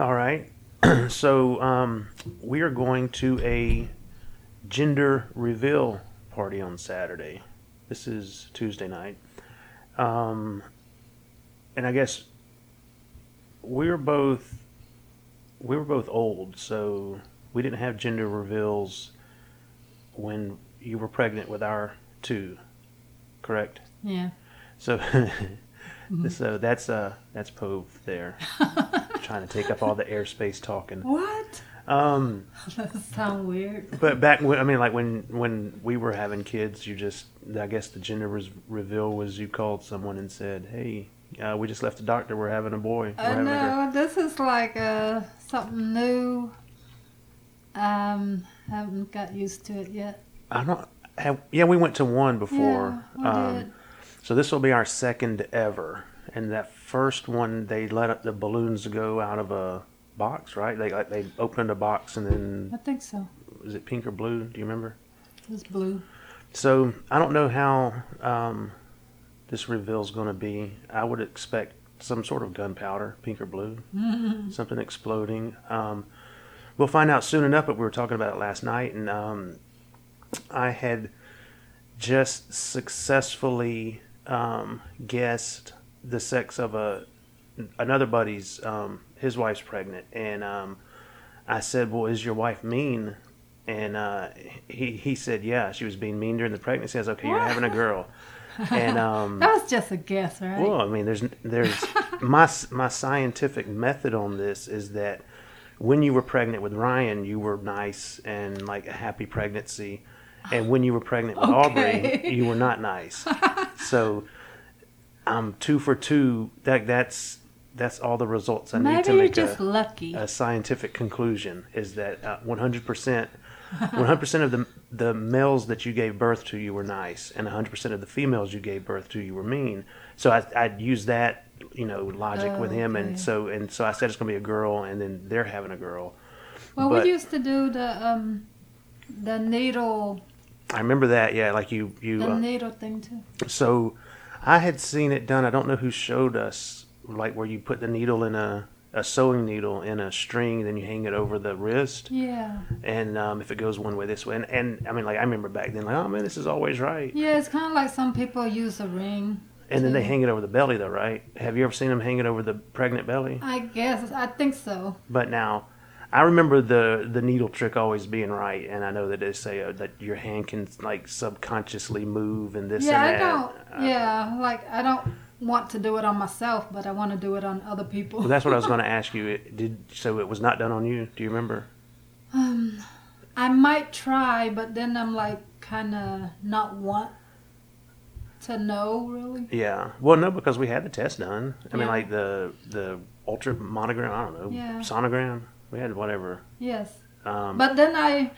All right. so um, we are going to a gender reveal party on Saturday. This is Tuesday night. Um, and I guess we're both we were both old, so we didn't have gender reveals when you were pregnant with our two, correct? Yeah. So, so that's uh that's Pove there, trying to take up all the airspace talking. What? Um, That sound weird. but back when I mean, like when when we were having kids, you just I guess the gender was, reveal was you called someone and said, "Hey, uh, we just left the doctor. We're having a boy." We're a girl." this is like uh, something new. Um, haven't got used to it yet. I don't. Have, yeah, we went to one before. Yeah, we um, did. So this will be our second ever, and that first one they let up the balloons go out of a box, right? They like they opened a box and then I think so. was it pink or blue? Do you remember? It's blue. So I don't know how um, this reveal is going to be. I would expect some sort of gunpowder, pink or blue, something exploding. Um, we'll find out soon enough. But we were talking about it last night, and um, I had just successfully um, guessed the sex of a another buddy's. Um, his wife's pregnant, and um, I said, "Well, is your wife mean?" And uh, he he said, "Yeah, she was being mean during the pregnancy." I was okay. You're having a girl, and um, That was just a guess, right? well, I mean, there's there's my my scientific method on this is that when you were pregnant with Ryan, you were nice and like a happy pregnancy, and when you were pregnant with Aubrey, you were not nice. so I'm two for two. That that's that's all the results I need Maybe to you're make just a, lucky. a scientific conclusion. Is that uh, 100 percent. 100% of the the males that you gave birth to you were nice, and 100% of the females you gave birth to you were mean. So I I'd use that you know logic with him, Okay. and so and so I said it's gonna be a girl, and then they're having a girl. well, but- we used to do the um, the needle, I remember that, yeah, like you you. the Uh, needle thing too. so I had seen it done. I don't know who showed us, like where you put the needle in a a sewing needle in a string, then you hang it over the wrist, Yeah. and um, if it goes one way this way, and, and I mean like I remember back then, like oh man, this is always right. Yeah, it's kind of like some people use a ring. And then they hang it over the belly, though, right? Have you ever seen them hang it over the pregnant belly? I guess I think so. But now, I remember the the needle trick always being right, and I know that they say uh, that your hand can like subconsciously move and this yeah, I and that. don't. Uh, yeah, like I don't want to do it on myself, but I want to do it on other people. Well, that's what I was going to ask you. It did so it was not done on you. Do you remember? Um, I might try, but then I'm like kind of not want to know really. Yeah. Well, no, because we had the test done. I mean, like the the ultra monogram. I don't know. Yeah. Sonogram. We had whatever. Yes, Um, but then I,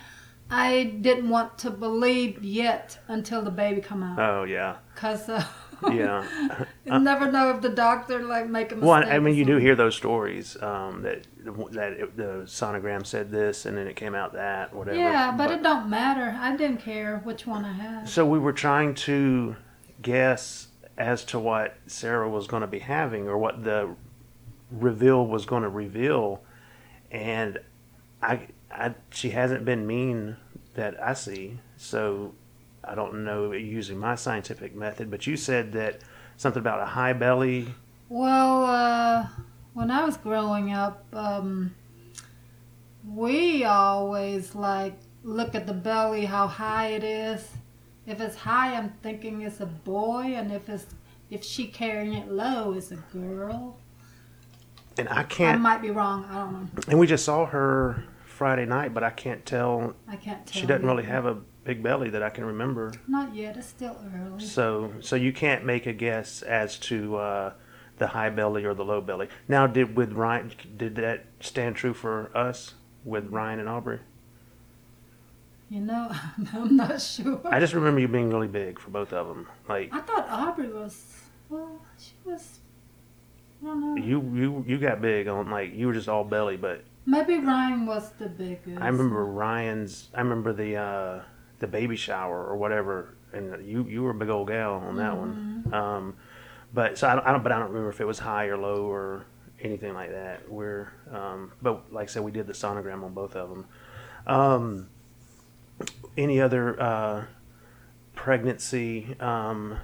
I didn't want to believe yet until the baby come out, oh yeah. cause uh, Yeah. you never know if the doctor like make a mistake. Well, I mean, you do hear those stories um, that that it, the sonogram said this, and then it came out that, whatever. Yeah, but, it don't matter. I didn't care which one I had. So we were trying to guess as to what Sarah was going to be having, or what the reveal was going to reveal, and I, I, she hasn't been mean that I see. So I don't know using my scientific method, but you said that something about a high belly. Well, uh, when I was growing up, um, we always like look at the belly, how high it is. If it's high, I'm thinking it's a boy, and if it's if she carrying it low, it's a girl. And I can't. I might be wrong. I don't know. And we just saw her Friday night, but I can't tell. I can't tell. She doesn't really have a big belly that I can remember. Not yet. It's still early. So, so you can't make a guess as to uh, the high belly or the low belly. Now, did with Ryan, did that stand true for us with Ryan and Aubrey? You know, I'm not sure. I just remember you being really big for both of them. Like I thought Aubrey was. Well, she was. Don't know. you, you, you got big on like you were just all belly, but Maybe Ryan was the biggest. I remember Ryan's. I remember the uh, the baby shower or whatever, and you you were a big old gal on that one. Um, but so I don't, I don't. But I don't remember if it was high or low or anything like that. We're, um, but like I said, we did the sonogram on both of them. Um, any other uh, pregnancy um,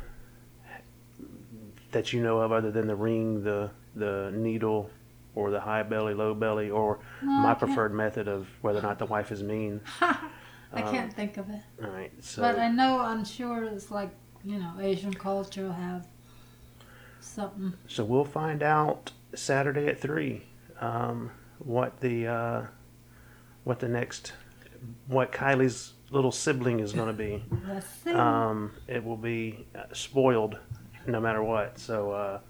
that you know of, other than the ring, the the needle, or the high belly, low belly, or my preferred method of whether or not the wife is mean? I Um, can't think of it. All right, so But I know, I'm sure it's like, you know, Asian culture will have something. So we'll find out Saturday at three um, what the uh, what the next what Kylie's little sibling is going to be. Um, it will be uh, spoiled no matter what. So uh,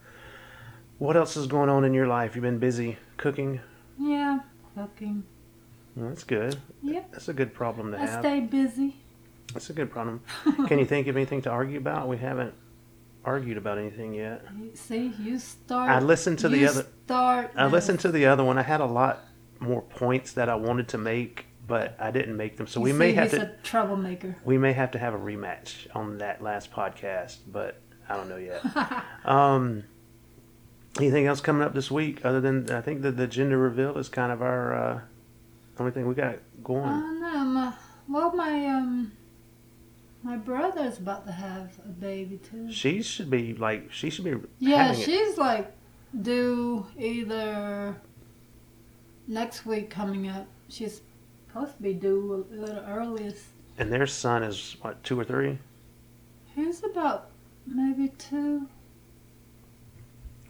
what else is going on in your life? You've been busy cooking. yeah, cooking. Well, that's good. Yep. That's a good problem to I have. stay busy. That's a good problem. Can you think of anything to argue about? We haven't argued about anything yet. You- See, you start. I listened to the other. Start. I listened to the other one. I had a lot more points that I wanted to make, but I didn't make them. So You we may see, have he's to a troublemaker. we may have to have a rematch on that last podcast, but I don't know yet. um, anything else coming up this week other than I think the the gender reveal is kind of our uh, only thing we got going. Oh no, my, well my um my brother's about to have a baby too. she should be like she should be Yeah, having it. she's like due either next week coming up. She's supposed to be due a little earliest. And their son is what two or three. He's about maybe two.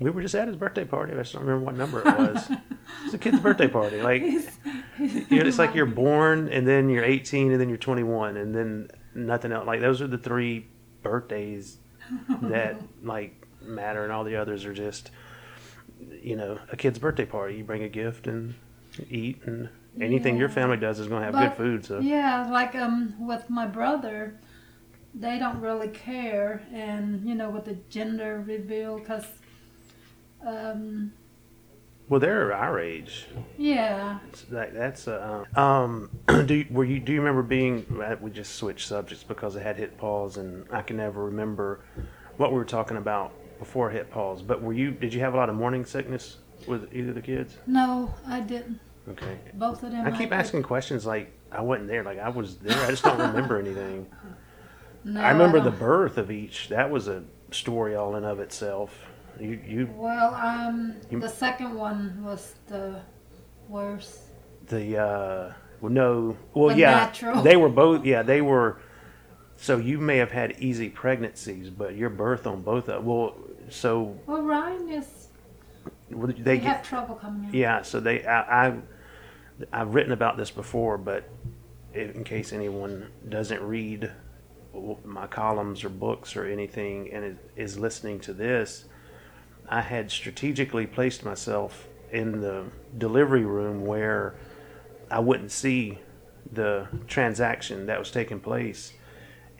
We were just at his birthday party. I just don't remember what number it was. it's a kid's birthday party. Like He's, he's you know, it's like you're born and then you're 18 and then you're 21 and then nothing else. Like those are the three birthdays that like matter, and all the others are just you know a kid's birthday party. You bring a gift and eat, and anything your family does is going to have But- good food. So Yeah, like um with my brother, they don't really care, and you know with the gender reveal, cause um well, they're our age. yeah, That, that's uh, um. Do you, were you do you remember being? uh, We just switched subjects because I had hit pause, and I can never remember what we were talking about before I hit pause. But were you? Did you have a lot of morning sickness with either of the kids? no, I didn't. Okay. Both of them. I keep had- asking questions like I wasn't there. Like I was there. I just don't remember anything. No, I remember the birth of each. That was a story all in of itself. You you Well, um, You- the second one was the worst. the uh well no well The yeah natural. they were both yeah they were so you may have had easy pregnancies but your birth on both of well so Well, Ryan is. were They they have trouble coming out. yeah so they I, I I've written about this before but in in case anyone doesn't read my columns or books or anything and is, is listening to this I had strategically placed myself in the delivery room where I wouldn't see the transaction that was taking place.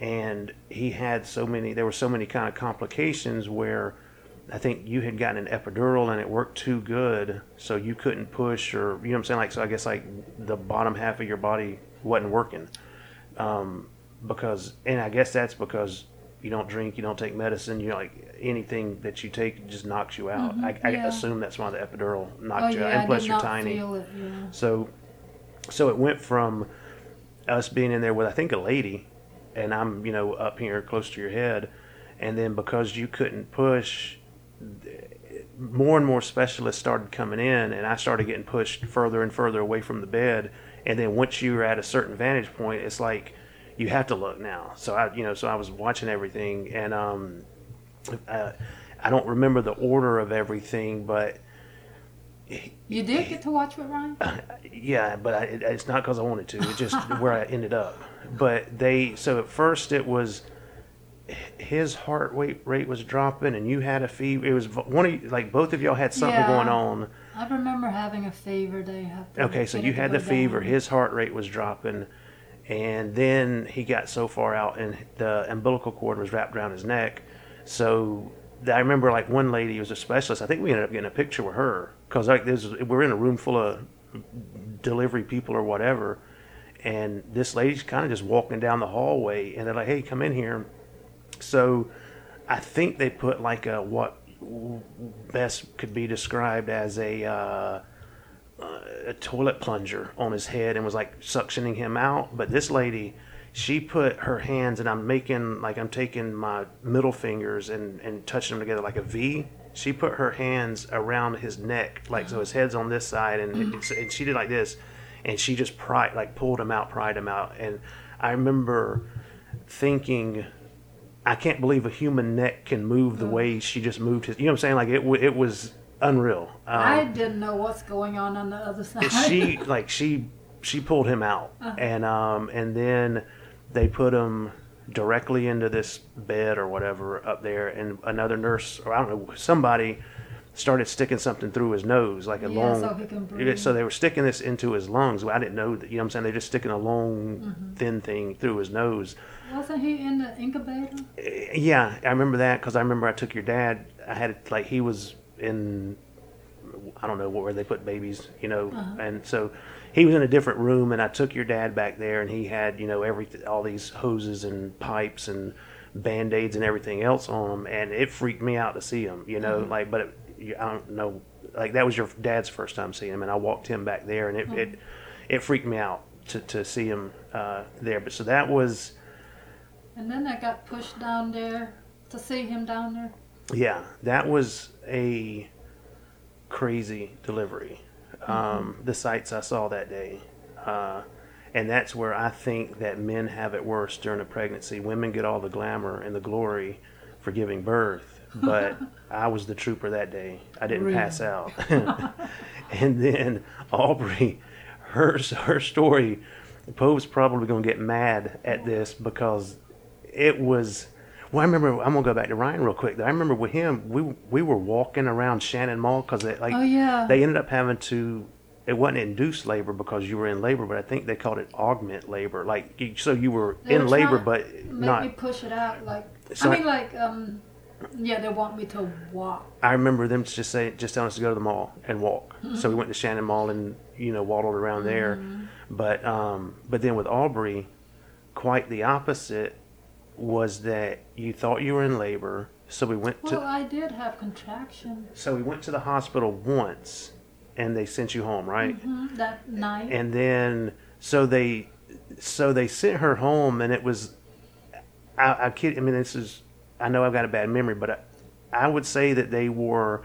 And he had so many, there were so many kind of complications where I think you had gotten an epidural and it worked too good, so you couldn't push, or you know what I'm saying? Like, so I guess like the bottom half of your body wasn't working. Um, because, and I guess that's because you don't drink, you don't take medicine, you know, like anything that you take just knocks you out. Mhm, I, I yeah. assume that's why the epidural Oh knocked you out. yeah, And plus, you're tiny. it. Yeah. So, so it went from us being in there with I think a lady, and I'm you know up here close to your head, and then because you couldn't push, more and more specialists started coming in, and I started getting pushed further and further away from the bed, and then once you were at a certain vantage point, it's like you have to look now. So I you know so I was watching everything, and um, uh, I don't remember the order of everything, but You did get to watch with Ryan. yeah, but I, it, it's not because I wanted to. It's just where I ended up. But they so at first it was his heart rate rate was dropping, and you had a fever. It was one of you, like both of y'all had something Yeah. going on. I remember having a fever. They have. Okay, so you had the fever. down. His heart rate was dropping, and then he got so far out, and the umbilical cord was wrapped around his neck. So I remember, like one lady was a specialist. I think we ended up getting a picture with her because like this, we're in a room full of delivery people or whatever, and this lady's kind of just walking down the hallway, and they're like, "Hey, come in here." So I think they put like a what best could be described as a uh, a toilet plunger on his head and was like suctioning him out. But this lady, she put her hands and I'm making like I'm taking my middle fingers and and touching them together like a V. She put her hands around his neck, like so his head's on this side, and, mm-hmm. and she did like this, and she just pried, like pulled him out, pried him out, and I remember thinking, I can't believe a human neck can move the mm. way she just moved his. You know what I'm saying? Like it, it was unreal. Um, I didn't know what's going on on the other side. she like she she pulled him out and um and then they put him directly into this bed or whatever up there and another nurse or i don't know somebody started sticking something through his nose like a Yeah, long so he can breathe. so they were sticking this into his lungs i didn't know that you know what i'm saying they're just sticking a long Mm-hmm. thin thing through his nose Wasn't he in the incubator? yeah, I remember that because I remember I took your dad. I had like he was in, I don't know where they put babies, you know, uh-huh. and so he was in a different room, and I took your dad back there, and he had you know every all these hoses and pipes and band aids and everything else on him, and it freaked me out to see him, you know, mm-hmm. like but it, I don't know, like that was your dad's first time seeing him, and I walked him back there, and it it, mm-hmm. it freaked me out to to see him uh, there, but so that was. And then I got pushed down there to see him down there. Yeah, that was a crazy delivery. Um, the sights I saw that day. Uh, and that's where I think that men have it worse during a pregnancy. Women get all the glamour and the glory for giving birth, but I was the trooper that day. I didn't Really? pass out. and then Aubrey, her her story, Poe's probably going to get mad at this because it was. Well, I remember. I'm gonna go back to Ryan real quick. I remember with him, we we were walking around Shannon Mall because like Oh, yeah. they ended up having to. It wasn't induced labor because you were in labor, but I think they called it augment labor. Like so, you were They in were labor, but not. Me push it out. Like So I mean, like um, yeah, they want me to walk. I remember them just say just telling us to go to the mall and walk. So we went to Shannon Mall and you know waddled around there. But um, but then with Aubrey, quite the opposite was that you thought you were in labor. So we went to. Well, I did have contraction so we went to the hospital once, and they sent you home, right? Mhm, that night. And then so they so they sent her home, and it was I, I kid. I mean, this is I know I've got a bad memory, but I, I would say that they were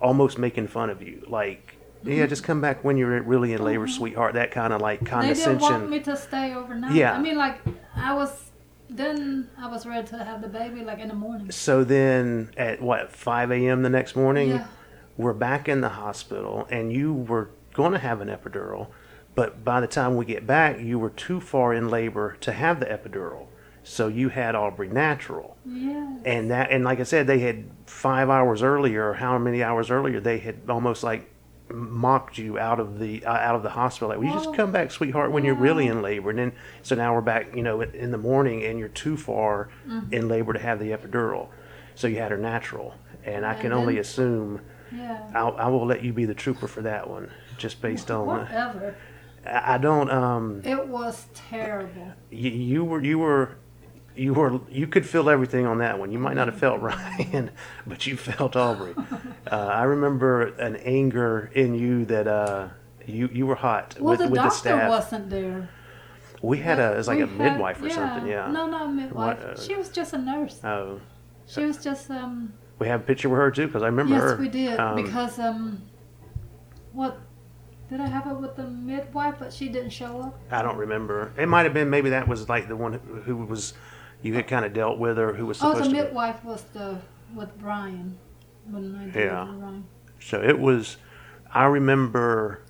almost making fun of you, like. Yeah, just come back when you're really in labor, sweetheart. That kind of like condescension. they didn't want me to stay overnight. Yeah. I mean, like I was then I was ready to have the baby like in the morning. So then, at what 5 a.m. the next morning, Yeah. we're back in the hospital, and you were going to have an epidural, but by the time we get back, you were too far in labor to have the epidural. So you had Aubrey natural, Yeah. and that, and like I said, they had five hours earlier, or how many hours earlier, they had almost like mocked you out of the uh, out of the hospital. Like, will you just come back, sweetheart, when you're really in labor? And then, so now we're back, you know, in- in the morning, and you're too far Mm-hmm. in labor to have the epidural. So you had her natural, and I And can only assume Yeah. I'll, I will let you be the trooper for that one, just based on. Whatever. I I don't. Um, It was terrible. you, you were you were you were you could feel everything on that one. You might not have felt Ryan, but you felt Aubrey. Uh, I remember an anger in you that uh, you you were hot Well, with the with the doctor staff. wasn't there. we had a it was like a had- midwife or something. Yeah. No, not a midwife. What, uh, she was just a nurse. Oh, She was just um. we have a picture with her too because I remember yes, her. we did Um, because um. What? Did I have it with the midwife, but she didn't show up? I don't remember. It might have been maybe that was like the one who, who was you had kind of dealt with her who was supposed Oh, the to. midwife was the with Brian when I did Yeah. with Brian. So it was. I remember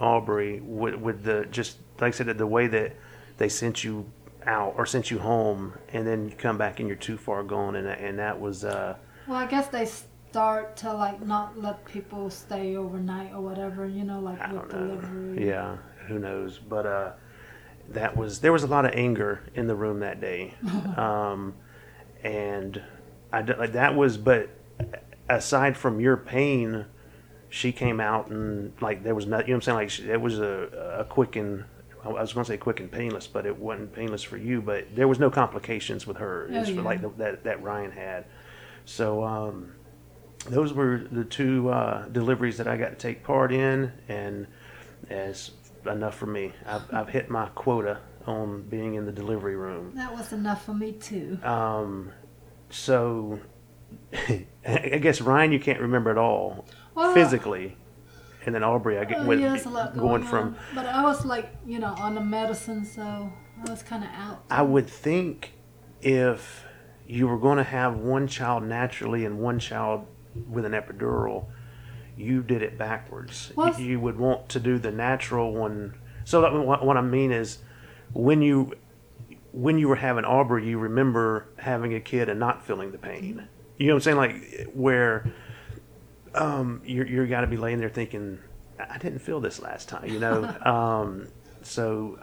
Aubrey with, with the just like I said the way that they sent you out or sent you home, and then you come back and you're too far gone, and that- and that was uh, Well, I guess they start to like not let people stay overnight or whatever. You know, like I with delivery. Yeah, who knows? But uh, that was there was a lot of anger in the room that day, um, and I like that was. But aside from your pain, she came out and like there was not. You know what I'm saying? Like she, it was a a quick and. I was going to say quick and painless, but it wasn't painless for you. But there was no complications with her. Oh, It's for yeah. like the, that that Ryan had. So um, those were the two uh, deliveries that I got to take part in, and as enough for me. I've, I've hit my quota on being in the delivery room. That was enough for me too. Um, so I guess Ryan, you can't remember at all Well, physically, and then Aubrey, I get Oh, with yeah, there's a lot going, going from. on. But I was like, you know, on the medicine, so I was kind of out. I would think if you were going to have one child naturally and one child with an epidural, you did it backwards. Well, you would want to do the natural one. So that, what, what I mean is, when you when you were having Aubrey, you remember having a kid and not feeling the pain. You know what I'm saying? Like where um, you're you're got to be laying there thinking, I didn't feel this last time. You know. um, so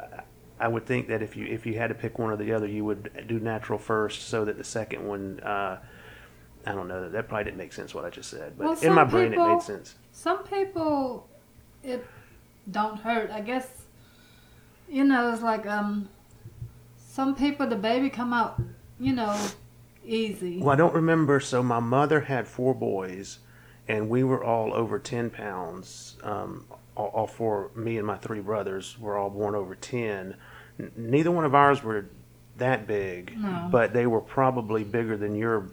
I would think that if you if you had to pick one or the other, you would do natural first, so that the second one. Uh, I don't know. That probably didn't make sense what I just said, but Well, in my brain it made sense. Some people, it don't hurt. I guess, you know, it's like um, some people the baby come out, you know, easy. Well, I don't remember. So my mother had four boys, and we were all over ten pounds. Um, all, all four, me and my three brothers, were all born over ten. N- neither one of ours were that big, No. but they were probably bigger than your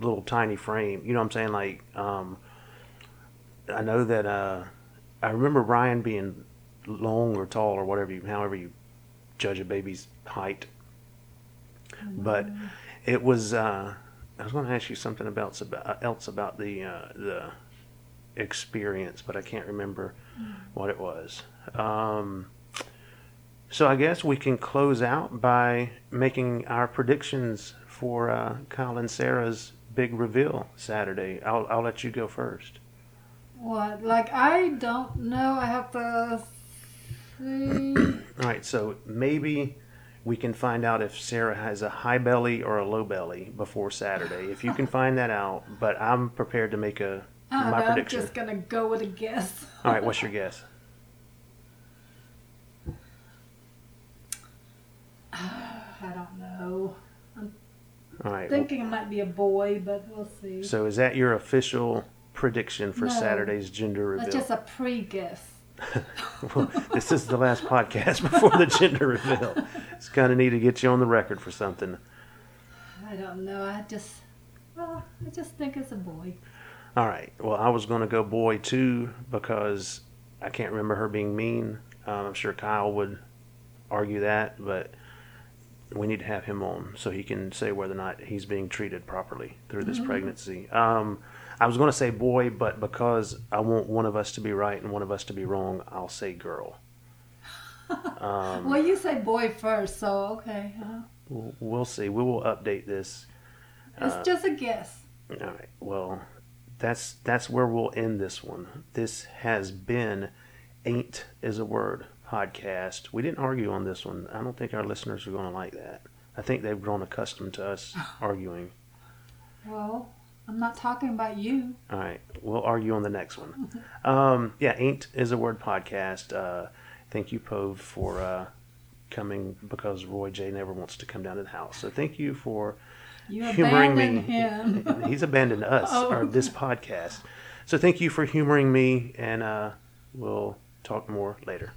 little tiny frame. You know what I'm saying? Like, um, I know that. Uh, I remember Ryan being long or tall or whatever you, however you judge a baby's height. But it was. Uh, I was going to ask you something about else about the uh, the experience, but I can't remember what it was. Um, so I guess we can close out by making our predictions for uh, Kyle and Sarah's big reveal Saturday. I'll I'll let you go first. What? Like I don't know. I have to. All right, so maybe we can find out if Sarah has a high belly or a low belly before Saturday. If you can find that out, but I'm prepared to make a don't my know, I'm just gonna go with a guess. All right, what's your guess? I don't know. All right. Thinking it might be a boy, but we'll see. So is that your official prediction for No. Saturday's gender reveal? That's just a pre-guess. well, this is the last podcast before the gender reveal. It's kind of neat to get you on the record for something. I don't know. I just, well, I just think it's a boy. All right. Well, I was going to go boy too because I can't remember her being mean. Um, I'm sure Kyle would argue that, but we need to have him on so he can say whether or not he's being treated properly through this pregnancy. Um, I was going to say boy, but because I want one of us to be right and one of us to be wrong, I'll say girl. Um, well, you say boy first, so okay. Uh, we'll, we'll see. We will update this. it's Uh, just a guess. All right. Well, that's that's where we'll end this one. This has been "Ain't is a Word" podcast. We didn't argue on this one. I don't think our listeners are going to like that. I think they've grown accustomed to us arguing. Well, I'm not talking about you. All right, we'll argue on the next one. Um, yeah, "Ain't is a Word" podcast. Uh, thank you, Pove, for uh, coming because Roy J never wants to come down to the house. So thank you for You humoring abandoned me. him. He's abandoned us Oh. or this podcast. So thank you for humoring me, and uh, we'll talk more later.